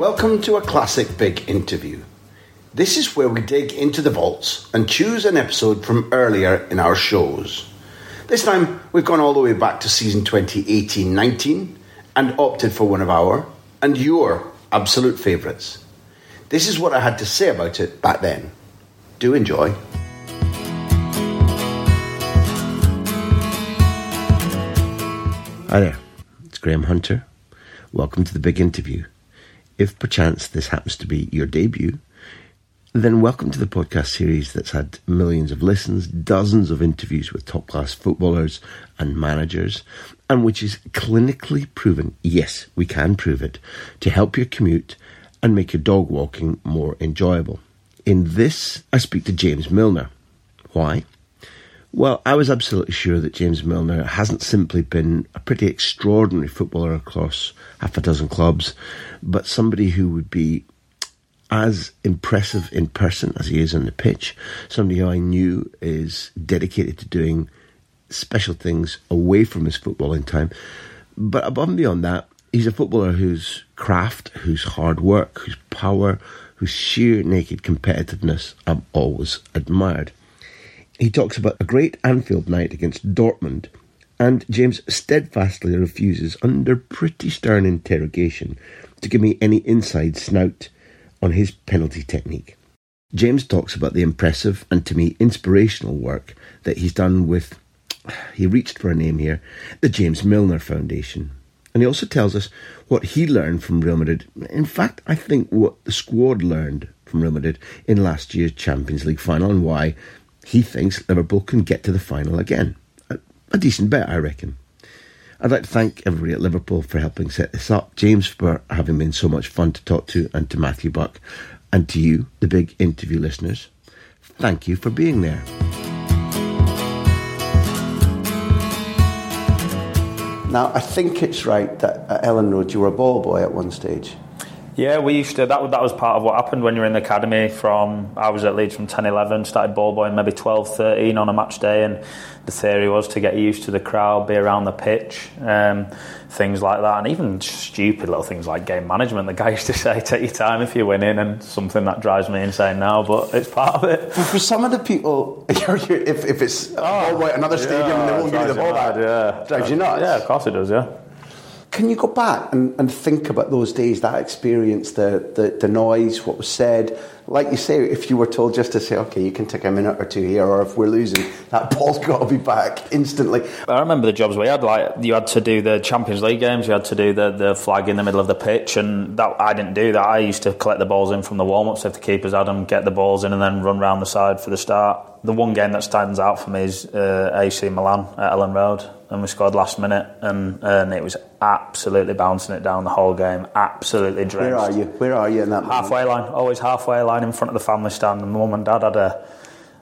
Welcome to a classic big interview. This is where we dig into the vaults and choose an episode from earlier in our shows. This time we've gone all the way back to season 2018 19 and opted for one of our and your absolute favourites. This is what I had to say about it back then. Do enjoy. Hi there, it's Graham Hunter. Welcome to the big interview. If perchance this happens to be your debut, then welcome to the podcast series that's had millions of listens, dozens of interviews with top class footballers and managers, and which is clinically proven yes, we can prove it to help your commute and make your dog walking more enjoyable. In this, I speak to James Milner. Why? Well, I was absolutely sure that James Milner hasn't simply been a pretty extraordinary footballer across half a dozen clubs, but somebody who would be as impressive in person as he is on the pitch. Somebody who I knew is dedicated to doing special things away from his footballing time. But above and beyond that, he's a footballer whose craft, whose hard work, whose power, whose sheer naked competitiveness I've always admired. He talks about a great Anfield night against Dortmund, and James steadfastly refuses, under pretty stern interrogation, to give me any inside snout on his penalty technique. James talks about the impressive and to me inspirational work that he's done with, he reached for a name here, the James Milner Foundation. And he also tells us what he learned from Real Madrid. In fact, I think what the squad learned from Real Madrid in last year's Champions League final and why he thinks Liverpool can get to the final again. A, a decent bet, I reckon. I'd like to thank everybody at Liverpool for helping set this up, James for having been so much fun to talk to, and to Matthew Buck, and to you, the big interview listeners. Thank you for being there. Now, I think it's right that at Elland Road you were a ball boy at one stage. Yeah, we used to. That, that was part of what happened when you were in the academy. From I was at Leeds from 10, 11, started ball boying maybe 12, 13 on a match day, and the theory was to get used to the crowd, be around the pitch, um, things like that, and even stupid little things like game management. The guy used to say, "Take your time if you're winning," and something that drives me insane now, but it's part of it. For some of the people, if, if it's a ball boy another stadium and they won't give you the ball back, yeah. drives you nuts. Yeah, of course it does. Yeah. Can you go back and, and think about those days, that experience, the, the, the noise, what was said? Like you say, if you were told just to say, okay, you can take a minute or two here, or if we're losing, that ball's got to be back instantly. I remember the jobs we had. Like you had to do the Champions League games, you had to do the, the flag in the middle of the pitch, and that I didn't do that. I used to collect the balls in from the warm ups if the keepers had them, get the balls in, and then run round the side for the start. The one game that stands out for me is uh, AC Milan at Elland Road, and we scored last minute, and, and it was absolutely bouncing it down the whole game, absolutely drenched. Where are you? Where are you in that? Halfway line, always halfway line in front of the family stand. And mum and dad had a,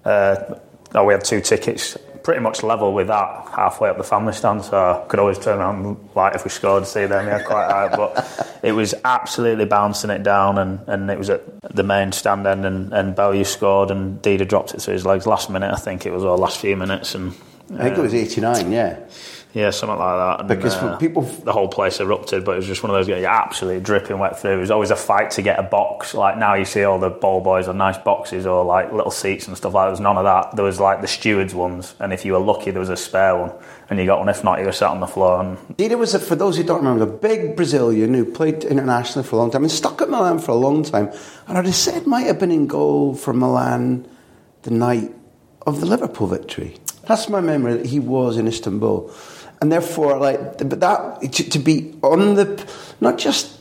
uh, oh, we had two tickets, pretty much level with that, halfway up the family stand. So I could always turn around and like if we scored, see them, yeah, quite high. But it was absolutely bouncing it down, and, and it was at the main stand end, and, and Bowyer scored, and Dida dropped it through his legs last minute, I think it was, or last few minutes, and I think it uh, was 89, yeah. Yeah, something like that. And, Because uh, people- the whole place erupted, but it was just one of those. Yeah, absolutely dripping wet through. It was always a fight to get a box. Like now, you see all the ball boys on nice boxes or like little seats and stuff like. that. There was none of that. There was like the stewards ones, and if you were lucky, there was a spare one, and you got one. If not, you were sat on the floor. And Dida was, a, for those who don't remember, a big Brazilian who played internationally for a long time and stuck at Milan for a long time. And I'd have said might have been in goal for Milan the night of the Liverpool victory. That's my memory that he was in Istanbul. And therefore, like, but that, to, to be on the, not just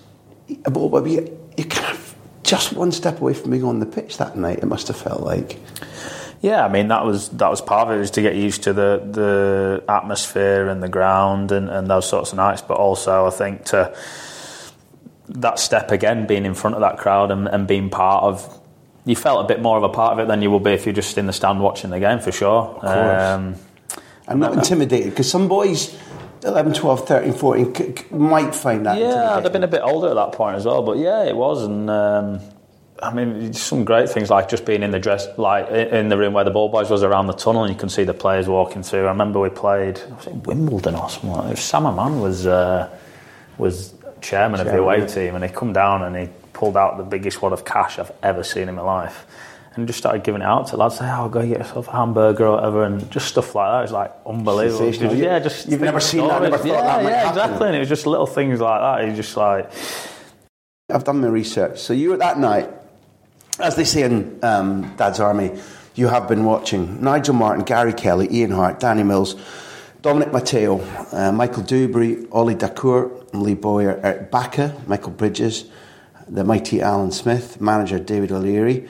a ball, but you, you kind of just one step away from being on the pitch that night, it must have felt like. Yeah, I mean that was that was part of it was to get used to the the atmosphere and the ground and, and those sorts of nights, but also I think to that step again, being in front of that crowd and, and being part of. You felt a bit more of a part of it than you would be if you're just in the stand watching the game for sure. course. Um, I'm not intimidated because some boys, 11, 12, 13, 14, c- c- might find that Yeah, I'd have been a bit older at that point as well, but yeah, it was, and um, I mean, some great things like just being in the dress, like in the room where the ball boys was around the tunnel, and you can see the players walking through. I remember we played, was it Wimbledon or something? Like that? Was Sam Hammam was uh, was chairman, of the away team, and he come down and he pulled out the biggest wad of cash I've ever seen in my life. And just started giving it out to lads. Say, "Oh, go get yourself a hamburger or whatever," and just stuff like that. It was like unbelievable. Just- You- yeah, just you've never seen that, never thought yeah, that might yeah, happen. exactly. And it was just little things like that. You just like, I've done my research. So you were that night, as they say in um, Dad's Army, you have been watching Nigel Martyn, Gary Kelly, Ian Harte, Danny Mills, Dominic Matteo, uh, Michael Duberry, Ollie Dacourt, Lee Bowyer, Eirik Bakke, Michael Bridges, the mighty Alan Smith, manager David O'Leary,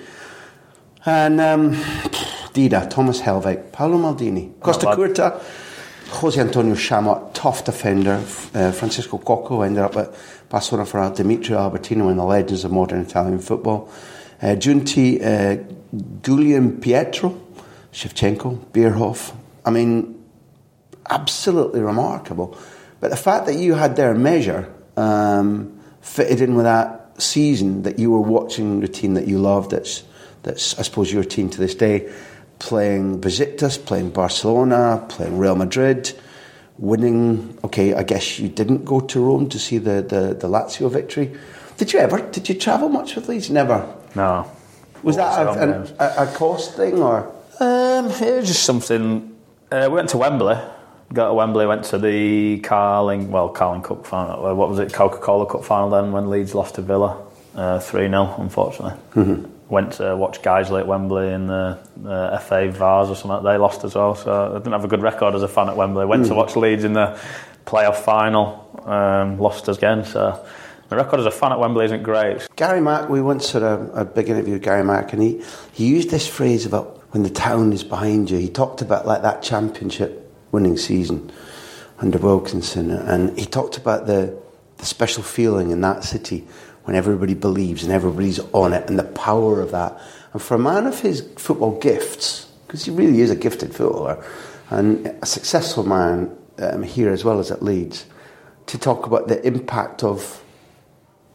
and um, Dida, Thomas Helveg, Paolo Maldini, Costa. Curta, Jose Antonio Chamot, tough defender. Uh, Francisco Coco ended up at Barcelona for Dimitri Albertini, of the legends of modern Italian football. Uh, Giunti, uh, Pietro, Shevchenko, Bierhoff. I mean, absolutely remarkable. But the fact that you had their measure um, fitted in with that season that you were watching the team that you loved, that's, that's I suppose your team to this day, playing Besiktas, playing Barcelona, playing Real Madrid, winning. Okay, I guess you didn't go to Rome to see the, the, the Lazio victory. Did you ever? Did you travel much with Leeds? Never. no. Was that a, an, a, a cost thing or? Um, it was just something. Uh, we went to Wembley. Got to Wembley. Went to the Carling, well, Carling Cup final. uh, What was it? Coca Cola Cup final. Then when Leeds lost to Villa, three 0 unfortunately. Went to watch Guiseley at Wembley in the, the FA Vase or something. They lost as well, so I didn't have a good record as a fan at Wembley. Went to watch Leeds in the playoff final. Um, lost again, so my record as a fan at Wembley isn't great. Gary Mack, we once had a, a big interview with Gary Mack, and he, he used this phrase about when the town is behind you. He talked about like that championship winning season under Wilkinson, and he talked about the, the special feeling in that city when everybody believes and everybody's on it, and the power of that. And for a man of his football gifts, because he really is a gifted footballer, and a successful man um, here as well as at Leeds, to talk about the impact of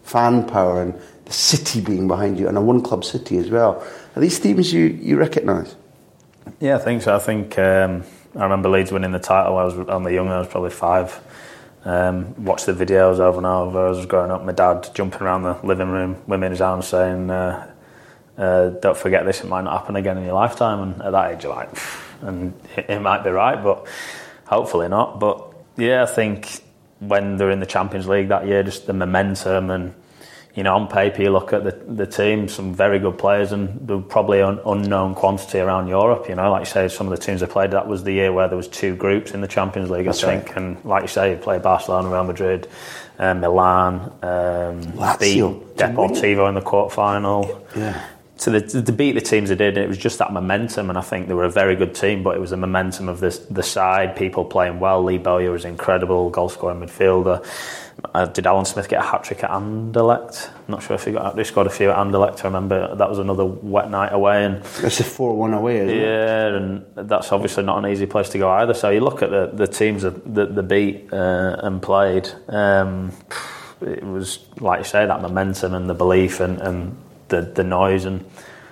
fan power and the city being behind you and a one club city as well. Are these themes you, you recognise? Yeah, I think so. I think um, I remember Leeds winning the title. I was only young. I was probably five. Um, watched the videos over and over as I was growing up. My dad jumping around the living room his arms saying, uh, uh, "Don't forget this. It might not happen again in your lifetime." And at that age, you're like, and it, it might be right, but hopefully not. But yeah, I think when they're in the Champions League that year, just the momentum and you know, on paper, you look at the, the team, some very good players, and there were probably an unknown quantity around Europe. You know, like you say, some of the teams they played, that was the year where there was two groups in the Champions League, That's I think. And like you say, you played Barcelona, Real Madrid, uh, Milan, um, beat To win it. Deportivo in the quarterfinal. Yeah. To, the, to beat the teams they did, it was just that momentum, and I think they were a very good team. But it was the momentum of this, the side, people playing well. Lee Bowyer was incredible, goal scoring midfielder. Uh, did Alan Smith get a hat trick at Anderlecht? I'm not sure if he got. He scored a few at Anderlecht. I remember that was another wet night away, and It's a 4 1 away, isn't it? yeah, and that's obviously not an easy place to go either. So you look at the, the teams that the, the beat uh, and played. Um, it was like you say that momentum and the belief and, and the the noise and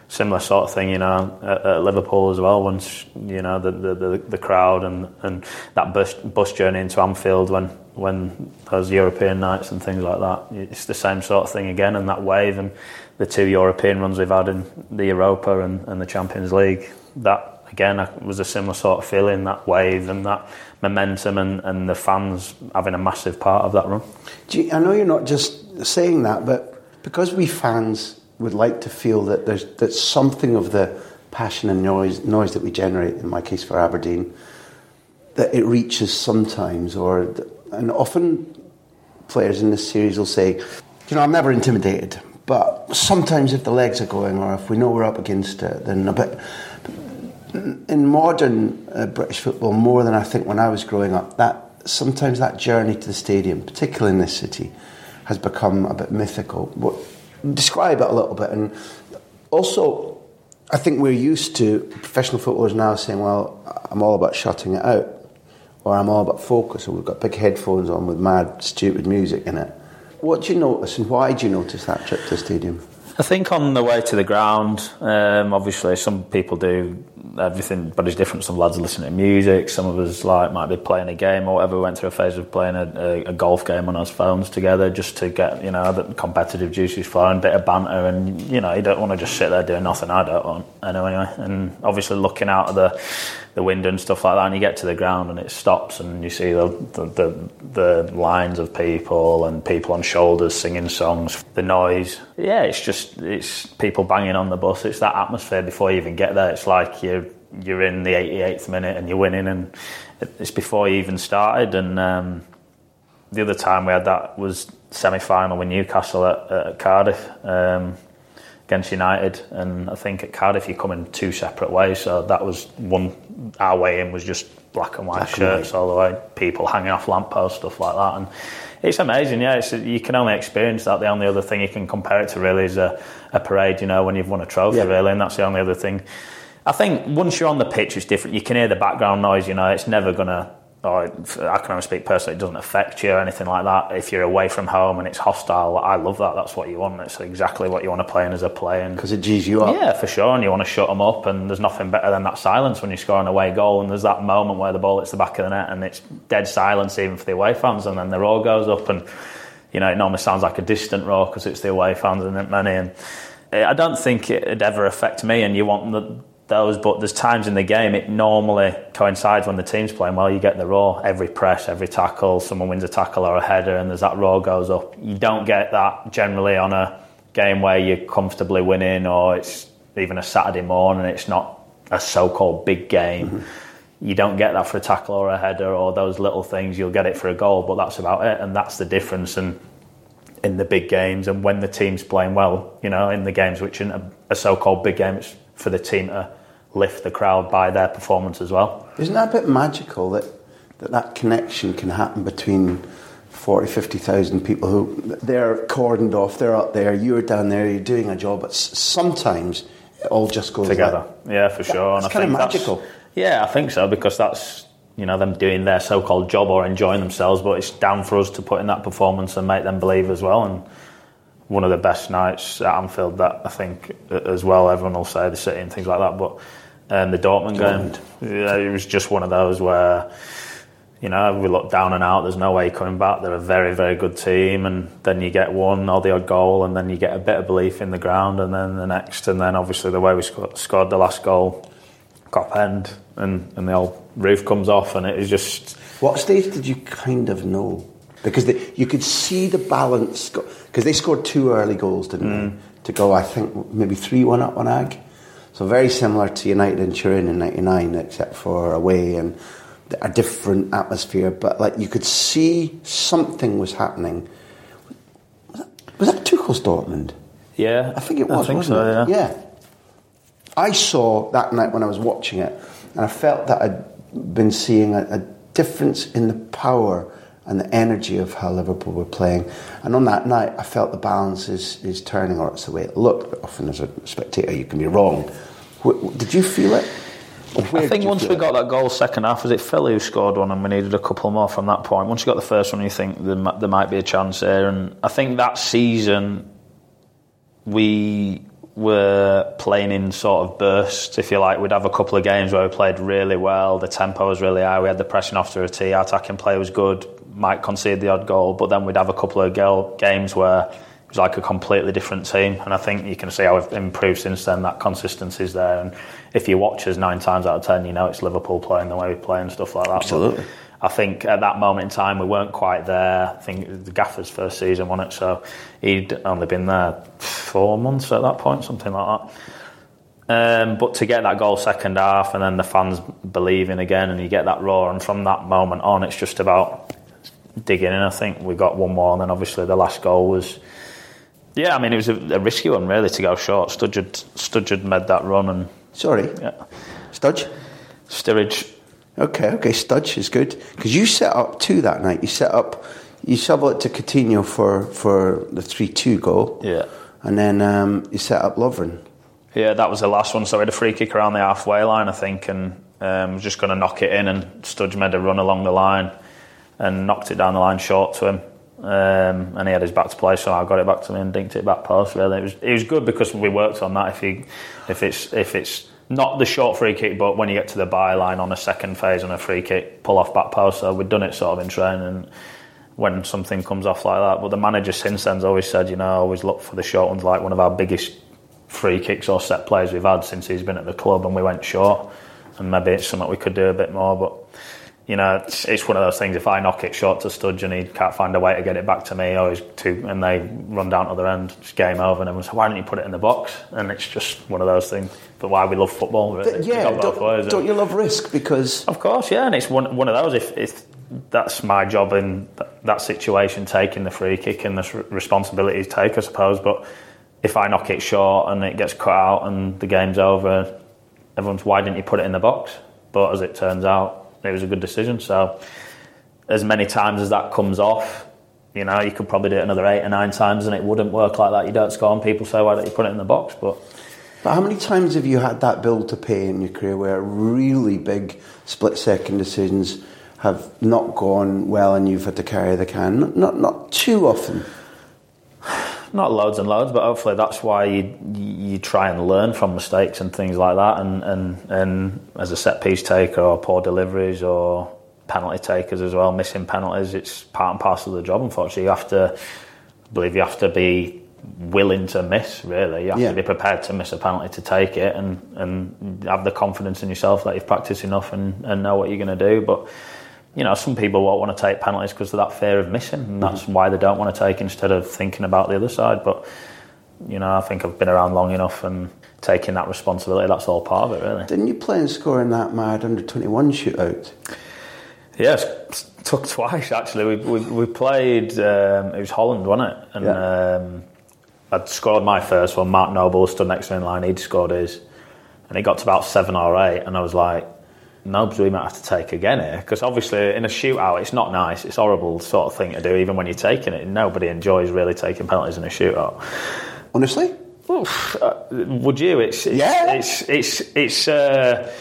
similar sort of thing, you know, at, at Liverpool as well. Once you know the the, the, the crowd and, and that bus bus journey into Anfield when when those European nights and things like that, it's the same sort of thing again. And that wave and the two European runs we've had in the Europa and, and the Champions League, that again was a similar sort of feeling. That wave and that momentum and, and the fans having a massive part of that run. You, I know you're not just saying that, but because we fans would like to feel that there's that something of the passion and noise noise that we generate. In my case, for Aberdeen, that it reaches sometimes, or and often players in this series will say, you know, I'm never intimidated, but sometimes if the legs are going, or if we know we're up against it, then a bit. In modern uh, British football, more than I think when I was growing up, that sometimes that journey to the stadium, particularly in this city, has become a bit mythical. What, describe it a little bit. And also, I think we're used to professional footballers now saying, well, I'm all about shutting it out, or I'm all about focus, or we've got big headphones on with mad, stupid music in it. What do you notice, and why do you notice that trip to the stadium? I think on the way to the ground, um, obviously some people do everything, but it's different. Some lads are listening to music. Some of us like might be playing a game or whatever. We went through a phase of playing a, a, a golf game on our phones together, just to get you know the competitive juices flowing, a bit of banter, and you know you don't want to just sit there doing nothing. I don't want. I know anyway. And obviously looking out of the the wind and stuff like that, and you get to the ground and it stops, and you see the the, the, the lines of people and people on shoulders singing songs, the noise. Yeah, it's just it's people banging on the bus. It's that atmosphere before you even get there. It's like you're you're in the 88th minute and you're winning, and it's before you even started. And um, the other time we had that was semi final with Newcastle at, at Cardiff. Um, against United, and I think at Cardiff you come in two separate ways. So that was one. Our way in was just black and white black shirts and white. all the way, people hanging off lampposts, stuff like that, and it's amazing. Yeah, it's, you can only experience that. The only other thing you can compare it to really is a, a parade. You know, when you've won a trophy, yeah. really, and that's the only other thing. I think once you're on the pitch, it's different. You can hear the background noise. You know, it's never gonna or I can only speak personally, it doesn't affect you or anything like that. If you're away from home and it's hostile, I love that. That's what you want. It's exactly what you want to play in as a player. Because it G's you up. Yeah, for sure. And you want to shut them up. And there's nothing better than that silence when you score an away goal. And there's that moment where the ball hits the back of the net and it's dead silence even for the away fans. And then the roar goes up and, you know, it normally sounds like a distant roar because it's the away fans and many. And eh, I don't think it'd ever affect me. And you want the those, but there's times in the game it normally coincides when the team's playing well. You get the raw every press, every tackle, someone wins a tackle or a header, and there's that raw goes up. You don't get that generally on a game where you're comfortably winning, or it's even a Saturday morning. It's not a so-called big game. Mm-hmm. You don't get that for a tackle or a header or those little things. You'll get it for a goal, but that's about it, and that's the difference. And in the big games, and when the team's playing well, you know, in the games which in a, a so-called big game, it's for the team to lift the crowd by their performance as well. Isn't that a bit magical that that, that connection can happen between 40, 50,000 people who they're cordoned off, they're up there, you're down there, you're doing a job, but sometimes it all just goes together. Like, yeah, for sure. It's kind of magical. Yeah, I think so because that's you know them doing their so-called job or enjoying themselves, but it's down for us to put in that performance and make them believe as well. And one of the best nights at Anfield that I think as well. Everyone will say the city and things like that, but um, the Dortmund, game, yeah, it was just one of those where you know we look down and out. There's no way coming back. They're a very very good team, and then you get one or the odd goal, and then you get a bit of belief in the ground, and then the next, and then obviously the way we scored, scored the last goal, Kop end, and and the old roof comes off, and it is just. What stage did you kind of know? Because the, you could see the balance because they scored two early goals, didn't mm. they? To go, I think maybe three one up on Ag. So very similar to United and Turin in '99, except for away and a different atmosphere. But like you could see something was happening. Was that, was that Tuchel's Dortmund? Yeah, I think it was. I think so. Yeah. yeah. I saw that night when I was watching it, and I felt that I'd been seeing a, a difference in the power and the energy of how Liverpool were playing. And on that night, I felt the balance is, is turning, or it's the way it looked. But often, as a spectator, you can be wrong. Did you feel it? I think once we it? got that goal second half, was it Philly who scored one and we needed a couple more from that point? Once you got the first one, you think there, there might be a chance there. And I think that season, we were playing in sort of bursts, if you like. We'd have a couple of games where we played really well, the tempo was really high, we had the pressing off to a tee, our attacking play was good, might concede the odd goal, but then we'd have a couple of games where it was like a completely different team. And I think you can see how we've improved since then, that consistency is there. And if you watch us nine times out of ten, you know it's Liverpool playing the way we play and stuff like that. Absolutely. But I think at that moment in time we weren't quite there. I think the Gaffer's first season, wasn't it? So he'd only been there four months at that point, something like that. Um, but to get that goal second half and then the fans believing again and you get that roar and from that moment on it's just about digging in. I think we got one more and then obviously the last goal was yeah, I mean it was a, a risky one really to go short. Studgard Studgard made that run and Sorry, yeah. Studge. Sturridge Okay, okay, Studge is good because you set up two that night. You set up, you sub it to Coutinho for for the three two goal. Yeah. and then um, you set up Lovren. Yeah, that was the last one. So we had a free kick around the halfway line, I think, and um, was just going to knock it in. And Studge made a run along the line and knocked it down the line short to him. Um, and he had his back to play, so I got it back to me and dinked it back post. Really, it was it was good because we worked on that. If he, if it's if it's not the short free kick, but when you get to the byline on a second phase on a free kick, pull off back post. So we've done it sort of in training. And when something comes off like that, but the manager since then's always said, you know, always look for the short ones. Like one of our biggest free kicks or set plays we've had since he's been at the club, and we went short. And maybe it's something we could do a bit more, but you know, it's, it's one of those things. If I knock it short to Studge and he can't find a way to get it back to me, or he's too, and they run down to the other end, it's game over. And everyone's like, why don't you put it in the box? And it's just one of those things. But why we love football, really. Yeah, don't, ways, don't you love risk because Of course, yeah, and it's one one of those. If, if that's my job in th- that situation, taking the free kick and the responsibility to take, I suppose. But if I knock it short and it gets cut out and the game's over, everyone's why didn't you put it in the box? But as it turns out, it was a good decision. So as many times as that comes off. You know, you could probably do it another eight or nine times and it wouldn't work like that. You don't score and people say, why don't you put it in the box? But But how many times have you had that bill to pay in your career where really big split second decisions have not gone well and you've had to carry the can? Not, not, not too often. Not loads and loads, but hopefully that's why you you try and learn from mistakes and things like that. And and, and as a set piece taker or poor deliveries or penalty takers as well, missing penalties, it's part and parcel of the job. Unfortunately, you have to I believe you have to be willing to miss. Really, you have Yeah. to be prepared to miss a penalty to take it, and and have the confidence in yourself that you've practiced enough and, and know what you're going to do. But you know, some people won't want to take penalties because of that fear of missing, and that's why they don't want to take instead of thinking about the other side. But you know, I think I've been around long enough and taking that responsibility. That's all part of it, really. Didn't you play and score in that mad under 21 shootout? Yes, took twice actually. We we, we played. Um, it was Holland, wasn't it? And Yeah. um, I'd scored my first one. Mark Noble stood next to me in line. He'd scored his, and it got to about seven or eight, and I was like. Nobs, we might have to take again here because obviously in a shootout it's not nice. It's horrible sort of thing to do, even when you're taking it. Nobody enjoys really taking penalties in a shootout. Honestly? Oof, uh, would you? It's, it's Yeah. It's it's it's a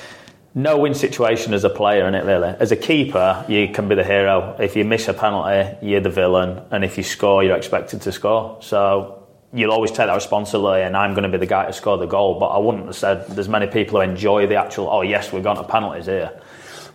no win situation as a player, is it? Really, as a keeper, you can be the hero. If you miss a penalty, you're the villain, and if you score, you're expected to score. So. You'll always take that responsibility, and I'm going to be the guy to score the goal. But I wouldn't have said there's many people who enjoy the actual. Oh yes, we've gone to penalties here.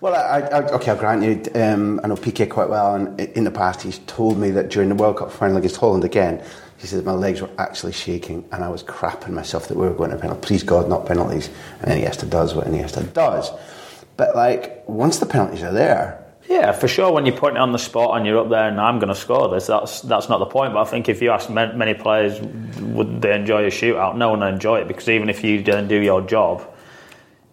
Well, I, I, okay, I'll grant you. Um, I know PK quite well, and in the past, he's told me that during the World Cup final against Holland again, he said my legs were actually shaking, and I was crapping myself that we were going to penalties. Please God, not penalties. And Iniesta does what Iniesta does. But like, once the penalties are there, Yeah, for sure. When you're putting it on the spot and you're up there and I'm going to score this, that's that's not the point. But I think if you ask many players, would they enjoy a shootout? No one enjoy it because even if you don't do your job,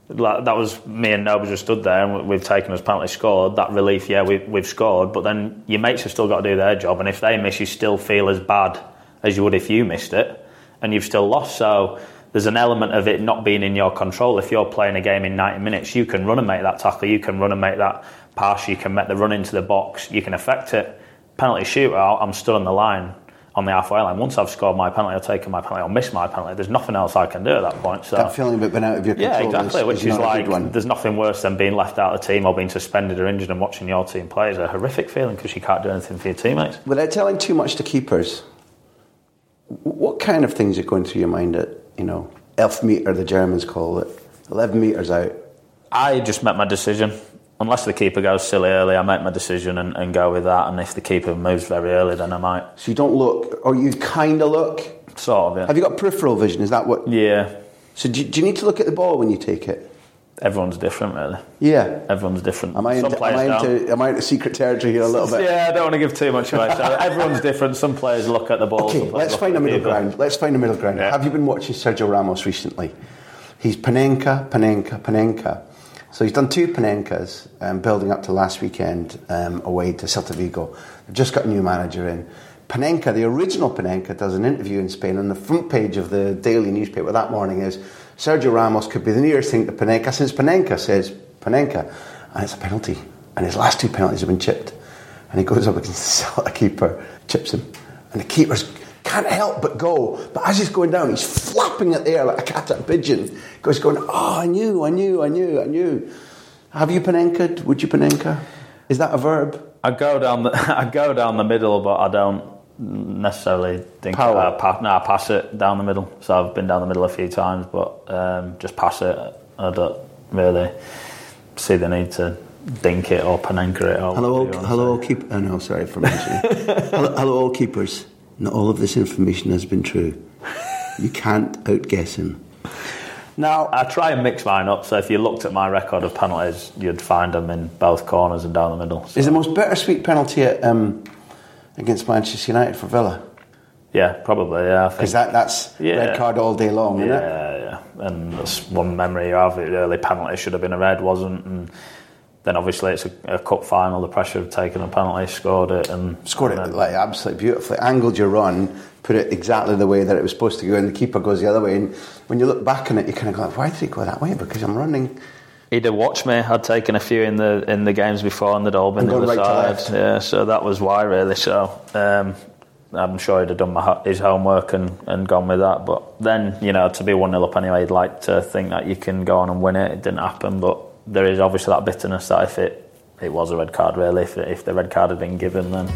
like, that was me and Nobes just stood there and we- we've taken us penalty scored. That relief, yeah, we, we've scored. But then your mates have still got to do their job, and if they miss, you still feel as bad as you would if you missed it, and you've still lost. So. There's an element of it not being in your control. If you're playing a game in 90 minutes, you can run and make that tackle, you can run and make that pass, you can make the run into the box, you can affect it. Penalty shootout, I'm stood on the line on the halfway line. Once I've scored my penalty or taken my penalty or missed my penalty, there's nothing else I can do at that point. So that feeling about being out of your control yeah, exactly. is, Which is, is, like there's nothing worse than being left out of the team or being suspended or injured and watching your team play. It's a horrific feeling because you can't do anything for your teammates. Without telling too much to keepers, what kind of things are going through your mind at you know, elf meter, the Germans call it, 11 metres out? I just make my decision. Unless the keeper goes silly early, I make my decision and, and go with that. And if the keeper moves very early, then I might. So you don't look, or you kind of look? Sort of, yeah. Have you got peripheral vision? Is that what? Yeah. So do you, do you need to look at the ball when you take it? Everyone's different, really. Yeah. Everyone's different. Am I, into, am, I into, am I into secret territory here a little bit? Yeah, I don't want to give too much away. So everyone's different. Some players look at the ball. Okay, let's find a middle keeper. ground. Let's find a middle ground. Yeah. Have you been watching Sergio Ramos recently? He's Panenka, Panenka, Panenka. So he's done two Panenkas, um, building up to last weekend um, away to Celta Vigo. They've just got a new manager in. Panenka, the original Panenka, does an interview in Spain. On the front page of the daily newspaper that morning is Sergio Ramos could be the nearest thing to Panenka since Panenka says Panenka. And it's a penalty. And his last two penalties have been chipped. And he goes up against the Celta keeper, chips him. And the keeper's can't help but go. But as he's going down, he's flapping at the air like a cat at a pigeon. Goes going, oh, I knew, I knew, I knew, I knew. Have you Panenka? Would you Panenka? Is that a verb? I go down the I go down the middle, but I don't necessarily think Power. I pass. No, I pass it down the middle. So I've been down the middle a few times, but um, just pass it. I don't really see the need to dink it or panenka it. Or Hello, all, hello, all keep. Oh no, sorry for mentioning. hello, hello, all keepers. Not all of this information has been true. You can't outguess him. Now, I try and mix mine up. So if you looked at my record of penalties, you'd find them in both corners and down the middle. So, is the most bittersweet penalty at, um, against Manchester United for Villa? yeah, probably. Yeah, Because that, that's Yeah. red card all day long, isn't it? Yeah, yeah. And that's one memory you have. The early penalty should have been a red, wasn't. And then obviously it's a, a cup final. The pressure of taking a penalty, scored it, and Scored it and then- like absolutely beautifully. Angled your run, put it exactly the way that it was supposed to go, and the keeper goes the other way. And when you look back on it, you kind of go, "Why did he go that way?" Because I'm running. He'd have watched me. I'd taken a few in the in the games before, and they'd all been And the other right side. Yeah, so that was why really. So um, I'm sure he'd have done my, his homework and, and gone with that. But then you know to be one 0 up anyway, you'd like to think that you can go on and win it. It didn't happen, but there is obviously that bitterness that if it it was a red card really, if if the red card had been given, then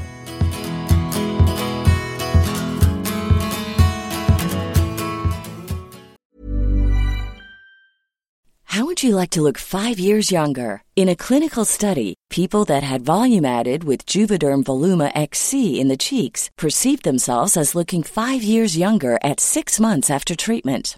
How would you like to look five years younger? In a clinical study, people that had volume added with Juvederm Voluma XC in the cheeks perceived themselves as looking five years younger at six months after treatment.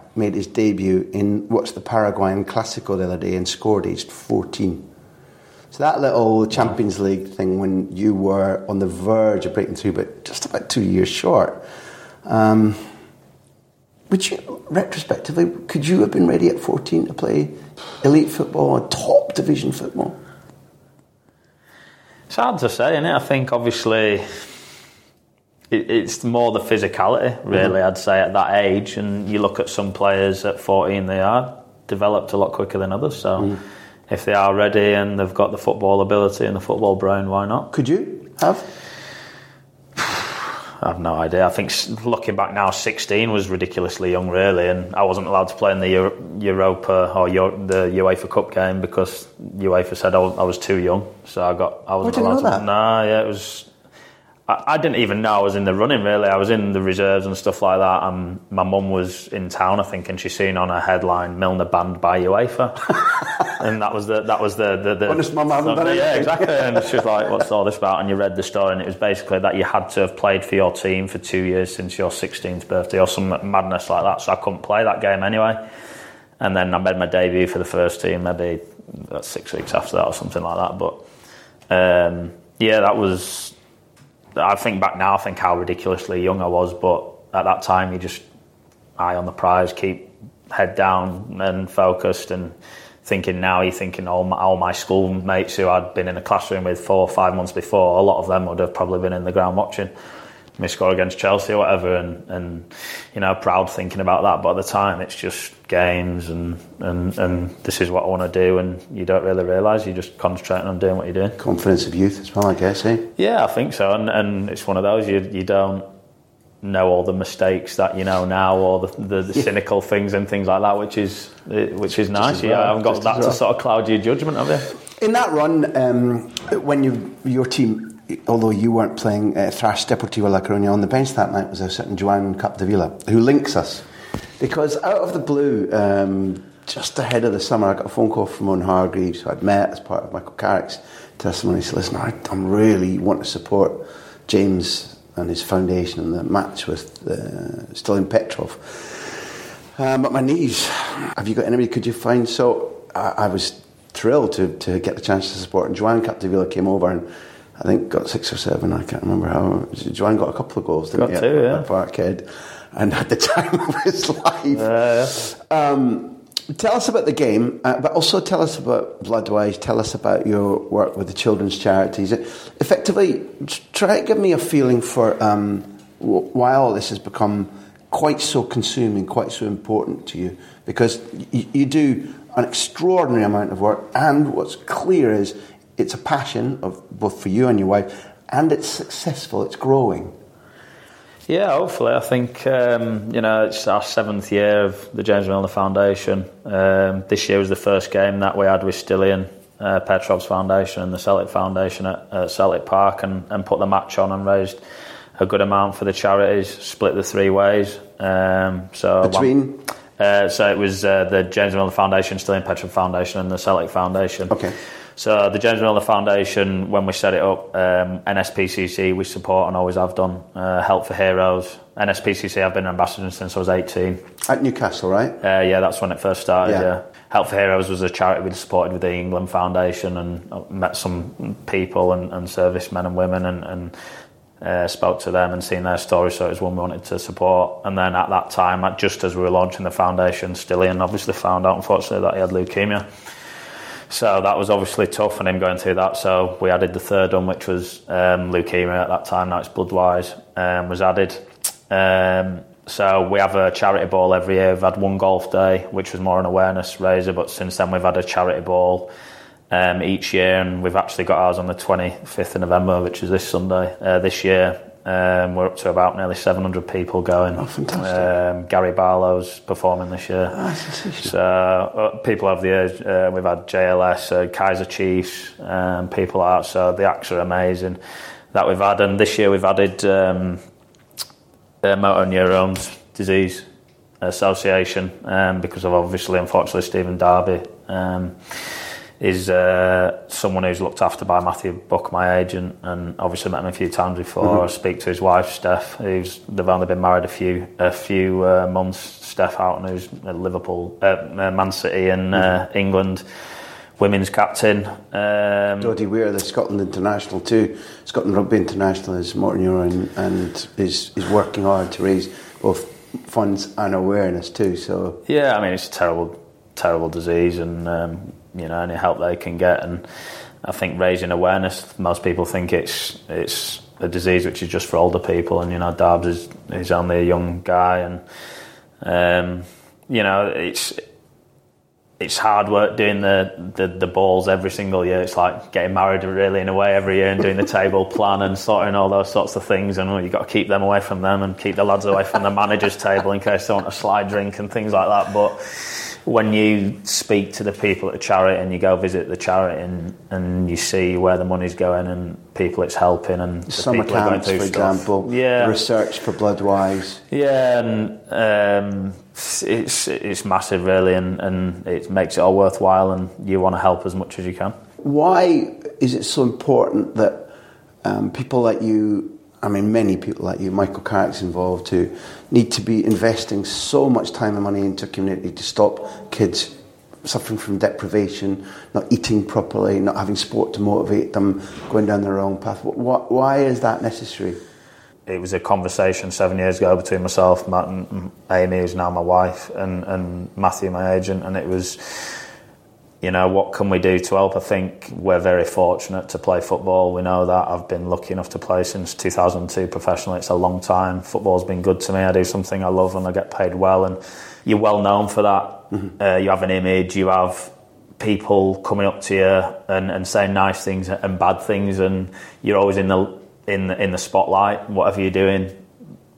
made his debut in what's the Paraguayan Clásico the other day and scored aged 14. So that little Champions League thing when you were on the verge of breaking through, but just about two years short. Um, would you, retrospectively, could you have been ready at 14 to play elite football, top division football? It's hard to say, it? I think obviously it, it's more the physicality, really, Mm-hmm. I'd say, at that age. And you look at some players at 14, they are developed a lot quicker than others. So Mm. if they are ready and they've got the football ability and the football brain, why not? Could you have? I have no idea. I think looking back now, 16 was ridiculously young, really, and I wasn't allowed to play in the Euro- Europa or Euro- the UEFA Cup game because UEFA said I was, too young. So I got I wasn't allowed know to. that. Nah, yeah, it was. I, I didn't even know I was in the running. Really, I was in the reserves and stuff like that. And my mum was in town, I think, and she seen on a headline Milner banned by UEFA, and that was the that was the the. the Honest mum, haven't done Yeah, exactly. And she was like, "What's all this about?" And you read the story, and it was basically that you had to have played for your team for two years since your 16th birthday, or some madness like that. So I couldn't play that game anyway. And then I made my debut for the first team, maybe six weeks after that, or something like that. But um, yeah, that was. I think back now, I think how ridiculously young I was, but at that time, you just eye on the prize, keep head down and focused, and thinking now, you're thinking all my, all my school mates who I'd been in a classroom with four or five months before, a lot of them would have probably been in the ground watching me score against Chelsea or whatever, and, and you know, proud thinking about that. But at the time, it's just games, and, and, and this is what I want to do, and you don't really realise you're just concentrating on doing what you're doing. Confidence of youth as well, I guess, eh? Yeah, I think so, and and it's one of those you you don't know all the mistakes that you know now, or the the, the cynical things and things like that, which is which is nice. as Yeah, well, I haven't got that well. to sort of cloud your judgment, have you? In that run, um, when you your team, although you weren't playing uh, Thrash Deportivo La Coruña on the bench that night, was a certain Joan Capdevila who links us. Because out of the blue, um, just ahead of the summer, I got a phone call from Owen Hargreaves, who I'd met as part of Michael Carrick's testimony. He said, Listen, I, I'm really want to support James and his foundation and the match with uh, Petrov. Um, but my knees, have you got anybody could you find? So I, I was thrilled to, to get the chance to support. And Joan Capdevila came over and I think got six or seven. I can't remember how. Joan got a couple of goals, didn't Got he? two, yeah. Parkhead. And at the time of his life. Um, tell us about the game, uh, but also tell us about Bloodwise. Tell us about your work with the children's charities. Effectively, try to give me a feeling for um, why all this has become quite so consuming, quite so important to you, because y- you do an extraordinary amount of work, and what's clear is it's a passion of both for you and your wife, and it's successful. It's growing. Yeah, hopefully. I think um, you know it's our seventh year of the James Milner Foundation. Um, this year was the first game that we had with Stiliyan, uh, Petrov's Foundation, and the Celtic Foundation at, at Celtic Park, and, and put the match on and raised a good amount for the charities. Split the three ways. Um, so Between? uh, so it was uh, the James Milner Foundation, Stiliyan Petrov Foundation, and the Celtic Foundation. Okay. So the James Milner Foundation, when we set it up, um, NSPCC we support and always have done. Uh, Help for Heroes, NSPCC I've been an ambassador since I was 18. At Newcastle, right? Uh, yeah, that's when it first started. Yeah. Yeah. Help for Heroes was a charity we supported with the England Foundation and uh, met some people and, and servicemen and women and, and uh, spoke to them and seen their story. So it was one we wanted to support. And then at that time, just as we were launching the foundation, Stiliyan obviously found out unfortunately that he had leukemia. So that was obviously tough and him going through that. So we added the third one, which was um, leukemia at that time. Now it's Bloodwise um, was added. Um, so we have a charity ball every year. We've had one golf day, which was more an awareness raiser, but since then we've had a charity ball um, each year, and we've actually got ours on the 25th of November, which is this Sunday. Uh, this year um, we're up to about nearly 700 people going. Oh, fantastic. Um, Gary Barlow's performing this year. So uh, people over the years, uh, we've had JLS, uh, Kaiser Chiefs, um, people that. So the acts are amazing that we've had, and this year we've added um, uh, motor neurones disease association um, because of obviously, unfortunately, Stephen Darby. Is uh, someone who's looked after by Matthew Buck, my agent, and obviously met him a few times before. I speak to his wife, Steph, who's they've only been married a few a few uh, months. Steph Houghton, who's at Liverpool, uh, uh, Man City, and uh, England women's captain. Um, Doddie Weir, the Scotland international too. Scotland rugby international is Morton Euro and, and is is working hard to raise both funds and awareness too. So yeah, I mean it's a terrible, terrible disease, and um, you know any help they can get, and I think raising awareness. Most people think it's it's a disease which is just for older people, and you know Darbs is only a young guy, and um, you know it's it's hard work doing the, the, the balls every single year. It's like getting married really in a way every year and doing the table plan and sorting all those sorts of things. And you've got to keep them away from them and keep the lads away from the manager's table in case they want a slide drink and things like that. But when you speak to the people at the charity and you go visit the charity and, and you see where the money's going and people it's helping and the summer people are going camps, for stuff. example, yeah, research for Bloodwise. yeah, and um, it's it's massive really, and, and it makes it all worthwhile, and you want to help as much as you can. Why is it so important that um, people like you, I mean, many people like you, Michael Carrick's involved too, need to be investing so much time and money into community to stop kids suffering from deprivation, not eating properly, not having sport to motivate them, going down the wrong path? Wh- Why is that necessary? It was a conversation seven years ago between myself, Matt, and Amy, who's now my wife, and, and Matthew, my agent, and it was, you know, what can we do to help? I think we're very fortunate to play football. We know that. I've been lucky enough to play since 2002 professionally. It's a long time. Football's been good to me. I do something I love and I get paid well, and you're well known for that. Uh, you have an image, you have people coming up to you and, and saying nice things and bad things, and you're always in the in the, in the spotlight. Whatever you're doing,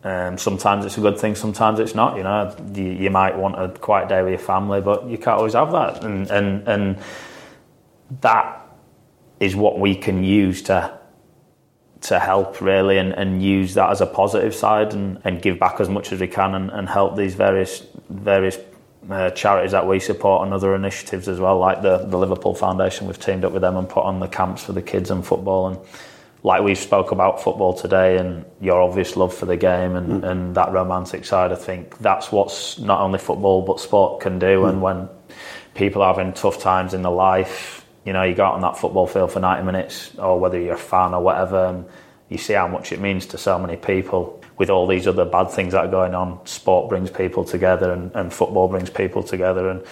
um, sometimes it's a good thing, sometimes it's not. You know, you, you might want a quiet day with your family, but you can't always have that, and and and that is what we can use to to help really and, and use that as a positive side and, and give back as much as we can and, and help these various various uh, charities that we support and other initiatives as well like the, the Liverpool Foundation we've teamed up with them and put on the camps for the kids and football and like we've spoke about football today and your obvious love for the game and, mm. and that romantic side I think that's what's not only football but sport can do and mm. when people are having tough times in their life you know, you go out on that football field for 90 minutes, or whether you're a fan or whatever, and you see how much it means to so many people. With all these other bad things that are going on, sport brings people together, and, and football brings people together, and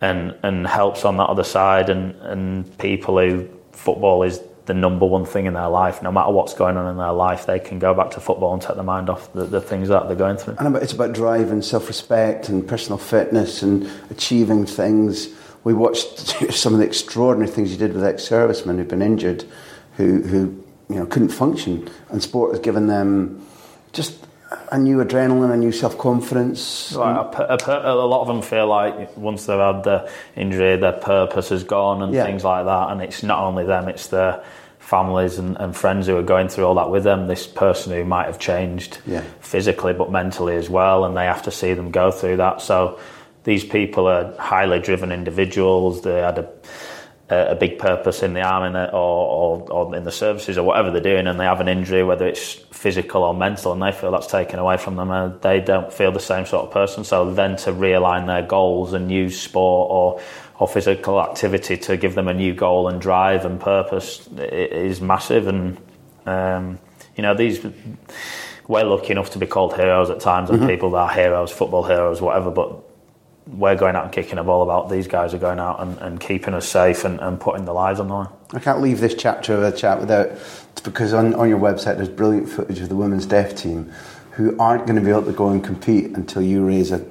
and and helps on that other side. And and people who football is the number one thing in their life. No matter what's going on in their life, they can go back to football and take their mind off the, the things that they're going through. And it's about drive and self-respect and personal fitness and achieving things. We watched some of the extraordinary things you did with ex-servicemen who've been injured, who, who you know couldn't function, and sport has given them just a new adrenaline, a new self-confidence. Like a, a, a lot of them feel like once they've had the injury, their purpose is gone and Yeah. things like that. And it's not only them; it's their families and, and friends who are going through all that with them. This person who might have changed Yeah. physically but mentally as well, and they have to see them go through that. So these people are highly driven individuals. They had a a big purpose in the army or, or, or in the services or whatever they're doing, and they have an injury, whether it's physical or mental, and they feel that's taken away from them, and they don't feel the same sort of person. So then to realign their goals and use sport or or physical activity to give them a new goal and drive and purpose is massive. And um, you know these. We're lucky enough to be called heroes at times, and people that are heroes, football heroes, whatever. But we're going out and kicking a ball about. These guys are going out and, and keeping us safe and, and putting their lives on the line. I can't leave this chapter of the chat without, because on, on your website there's brilliant footage of the women's deaf team who aren't going to be able to go and compete until you raise a,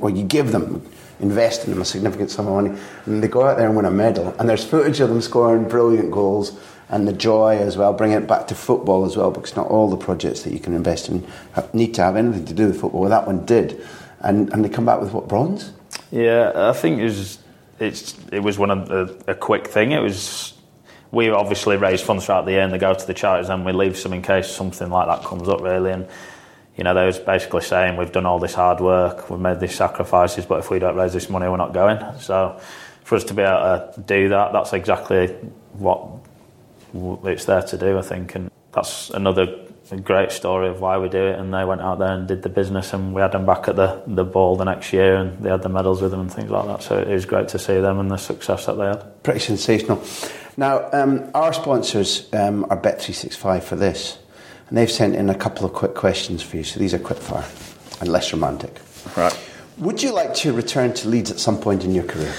or you give them, invest in them a significant sum of money, and they go out there and win a medal. And there's footage of them scoring brilliant goals and the joy as well, bringing it back to football as well, because not all the projects that you can invest in have, need to have anything to do with football. Well, that one did. And, and they come back with what, bronze? Yeah, I think it was it's it was one of a, a quick thing. It was we obviously raise funds throughout the year and they go to the charities and we leave some in case something like that comes up really. And you know they was basically saying we've done all this hard work we've made these sacrifices but if we don't raise this money we're not going. So for us to be able to do that that's exactly what it's there to do I think. And that's another a great story of why we do it. And they went out there and did the business, and we had them back at the the ball the next year, and they had the medals with them and things like that. So it was great to see them and the success that they had. Pretty sensational. Now, um, our sponsors um, are Bet365 for this, and they've sent in a couple of quick questions for you. So these are quick fire and less romantic. Right. Would you like to return to Leeds at some point in your career?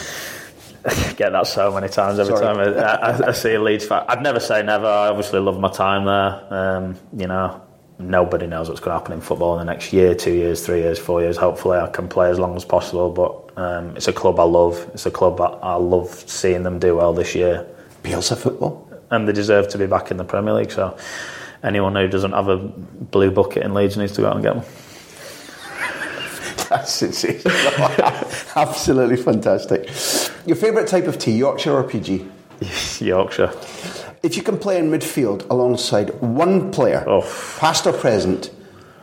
get that so many times every Sorry. time I, I, I see a Leeds fan. I'd never say never. I obviously love my time there. Um, you know, nobody knows what's going to happen in football in the next year, two years, three years, four years. Hopefully, I can play as long as possible. But um, it's a club I love. It's a club I, I love seeing them do well this year, Bielsa football? and they deserve to be back in the Premier League. So. Anyone who doesn't have a blue bucket in Leeds needs to go out and get one. That's. Absolutely fantastic. Your favourite type of tea, Yorkshire or PG? Yorkshire. If you can play in midfield alongside one player, Oh. past or present,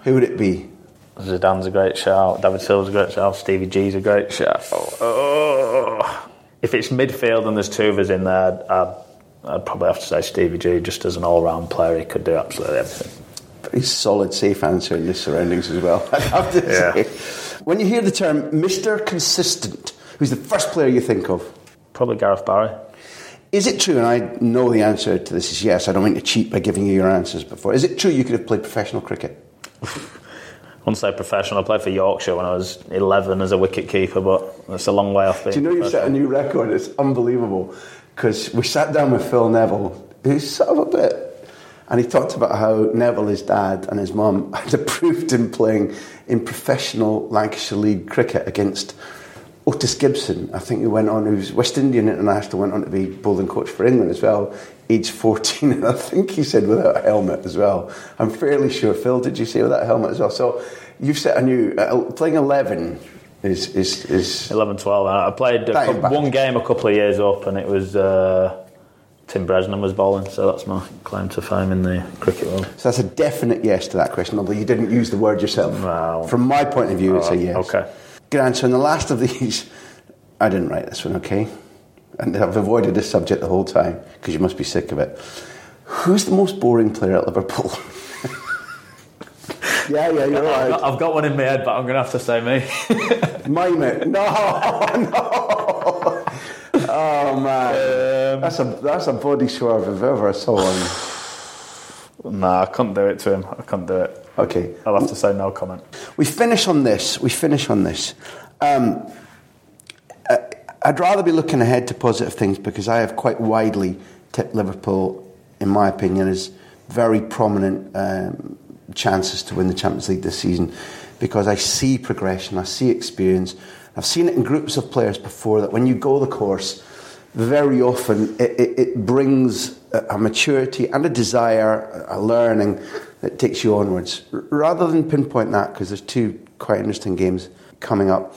who would it be? Zidane's a great shout. David Silva's a great shout. Stevie G's a great shout. Oh. If it's midfield and there's two of us in there, I'd, I'd probably have to say Stevie G. Just as an all-round player, he could do absolutely everything. Very solid, safe answer in the surroundings as well. I'd have to Yeah. say. When you hear the term Mr. Consistent, who's the first player you think of? Probably Gareth Barry. Is it true, and I know the answer to this is yes, I don't mean to cheat by giving you your answers before. Is it true you could have played professional cricket? I wouldn't say professional. I played for Yorkshire when I was 11 as a wicket keeper, but that's a long way off. Do you know you've set a new record? It's unbelievable. Because we sat down with Phil Neville, who's sort of a bit. And he talked about how Neville, his dad, and his mum had approved him playing in professional Lancashire League cricket against Otis Gibson. I think he went on, who's West Indian international, went on to be bowling coach for England as well, age 14. And I think he said without a helmet as well. I'm fairly sure. Phil, did you say without a helmet as well? So you've set a new, uh, playing 11 is. is, is 11, 12. I played a Back cou- and back. one game a couple of years up, and it was uh, Tim Bresnan was bowling, so that's my claim to fame in the cricket world. So that's a definite yes to that question, although you didn't use the word yourself. From my point of view, it's a yes. okay. Good answer. And the last of these, I didn't write this one, okay? And I've avoided this subject the whole time because you must be sick of it. Who's the most boring player at Liverpool? yeah, yeah, you're right. I've got one in my head, but I'm going to have to say me. Mime it. No, no. Oh man, that's a that's a body swerve if ever I saw one. nah, I couldn't do it to him. I couldn't do it. Okay, I'll have to say no comment. We finish on this. We finish on this. Um, uh, I'd rather be looking ahead to positive things because I have quite widely tipped Liverpool, in my opinion, as very prominent um, chances to win the Champions League this season because I see progression, I see experience. I've seen it in groups of players before that when you go the course, very often it, it, it brings a, a maturity and a desire, a learning that takes you onwards. R- rather than pinpoint that, because there's two quite interesting games coming up.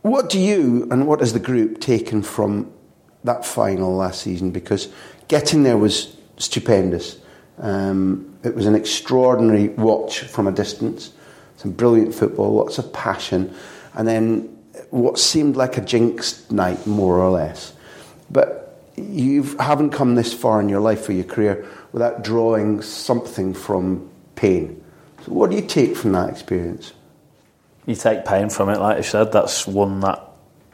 What do you and what has the group taken from that final last season? Because getting there was stupendous. Um, it was an extraordinary watch from a distance. Some brilliant football, lots of passion, and then what seemed like a jinxed night, more or less. But you haven't come this far in your life or your career without drawing something from pain. So, what do you take from that experience? You take pain from it, like you said. That's one that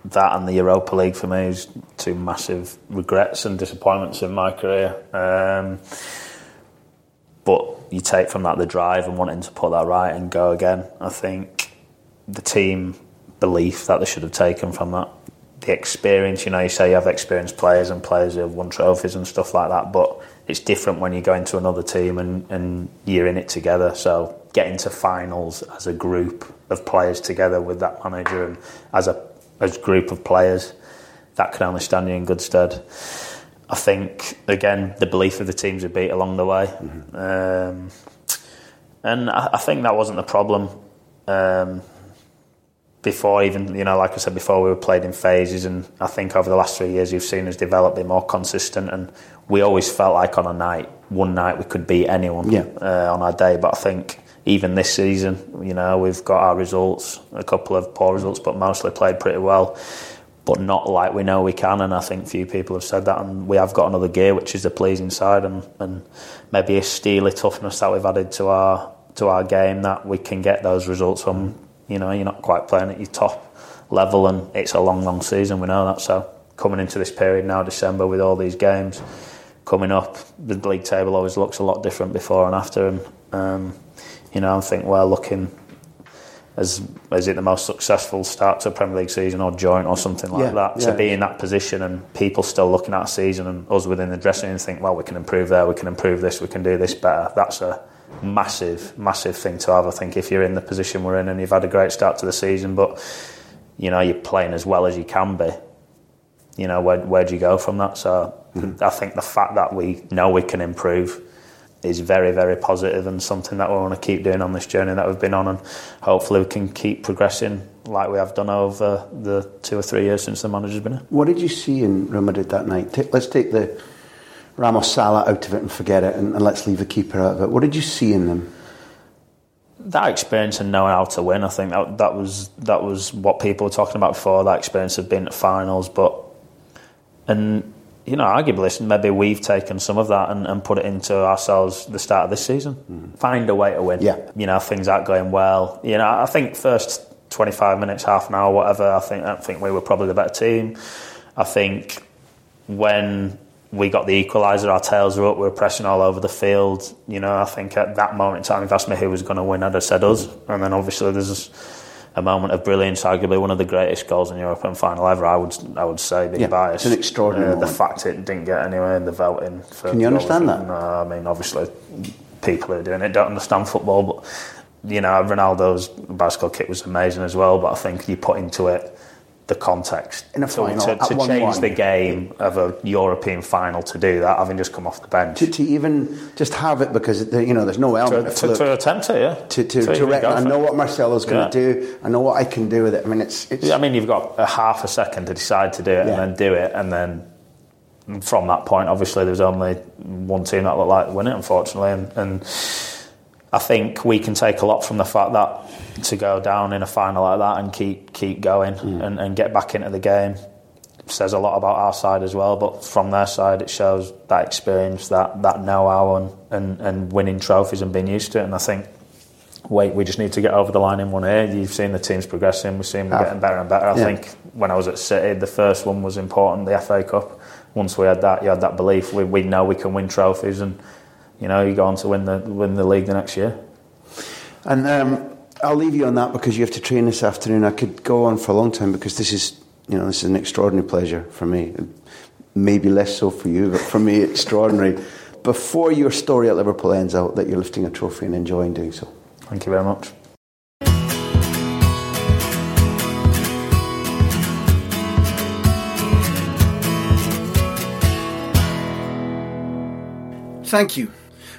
that and the Europa League for me is two massive regrets and disappointments in my career. Um, but you take from that the drive and wanting to put that right and go again. I think the team belief that they should have taken from that. The experience, you know, you say you have experienced players and players who have won trophies and stuff like that, but it's different when you go into another team and, and you're in it together. So getting to finals as a group of players together with that manager and as a as group of players, that can only stand you in good stead. I think again the belief of the teams have beat along the way, um, and I, I think that wasn't the problem. Um, before even you know, like I said before, we were played in phases, and I think over the last three years you've seen us develop, be more consistent, and we always felt like on a night, one night we could beat anyone Yeah. uh, on our day. But I think even this season, you know, we've got our results, a couple of poor results, but mostly played pretty well. but not like we know we can. And I think few people have said that, and we have got another gear, which is the pleasing side, and, and maybe a steely toughness that we've added to our to our game that we can get those results from. You know, you're not quite playing at your top level, and it's a long, long season. We know that. So coming into this period now, December, with all these games coming up, the league table always looks a lot different before and after, and um, you know, I think we're looking as is it the most successful start to a Premier League season or joint or something like Yeah, that yeah. to be in that position and people still looking at a season and us within the dressing room think well we can improve there we can improve this we can do this better that's a massive massive thing to have I think if you're in the position we're in and you've had a great start to the season but you know you're playing as well as you can be you know where where do you go from that so mm-hmm. I think the fact that we know we can improve is very, very positive and something that we want to keep doing on this journey that we've been on, and hopefully we can keep progressing like we have done over the two or three years since the manager's been here. What did you see in Real Madrid that night? Let's take the Ramos Salah out of it and forget it, and, and let's leave the keeper out of it. What did you see in them? That experience and knowing how to win, I think that that was that was what people were talking about before. That experience of being at finals, but and you know, arguably, maybe we've taken some of that and, and put it into ourselves the start of this season. Mm-hmm. Find a way to win. Yeah. You know, things aren't going well. You know, I think first 25 minutes, half an hour, whatever, I think, I think we were probably the better team. I think when we got the equaliser, our tails were up, we were pressing all over the field. You know, I think at that moment in time, if you asked me who was going to win, I'd have said us. And then obviously there's a moment of brilliance, arguably one of the greatest goals in European final ever. I would, I would say, being Yeah, biased. it's an extraordinary Uh, the fact it didn't get anywhere in the voting. For Can you understand that? No, I mean, obviously, people who are doing it don't understand football, but you know, Ronaldo's bicycle kick was amazing as well. But I think you put into it the context In a to, final, to, to 1-1. change the game of a European final to do that, having just come off the bench. To, to even just have it because the, you know there's no element To, of to, to attempt it, yeah. to, to, to reckon, go I know it. what Marcelo's going Yeah. to do. I know what I can do with it. I mean, it's it's. I mean, you've got a half a second to decide to do it Yeah. and then do it, and then from that point, obviously, there's only one team that looked like to win it, unfortunately, and, and I think we can take a lot from the fact that to go down in a final like that and keep keep going hmm. and, and get back into the game says a lot about our side as well. But from their side, it shows that experience, that that know-how, and, and, and winning trophies and being used to it. And I think wait, we just need to get over the line in one here. You've seen the teams progressing, we've seen them getting better and better. I Yeah. think when I was at City, the first one was important, the FA Cup. Once we had that, you had that belief. We, we know we can win trophies, and you know you go on to win the win the league the next year. And um, I'll leave you on that because you have to train this afternoon. I could go on for a long time because this is, you know, this is an extraordinary pleasure for me. Maybe less so for you, but for me, extraordinary. Before your story at Liverpool ends out, that you're lifting a trophy and enjoying doing so. Thank you very much. Thank you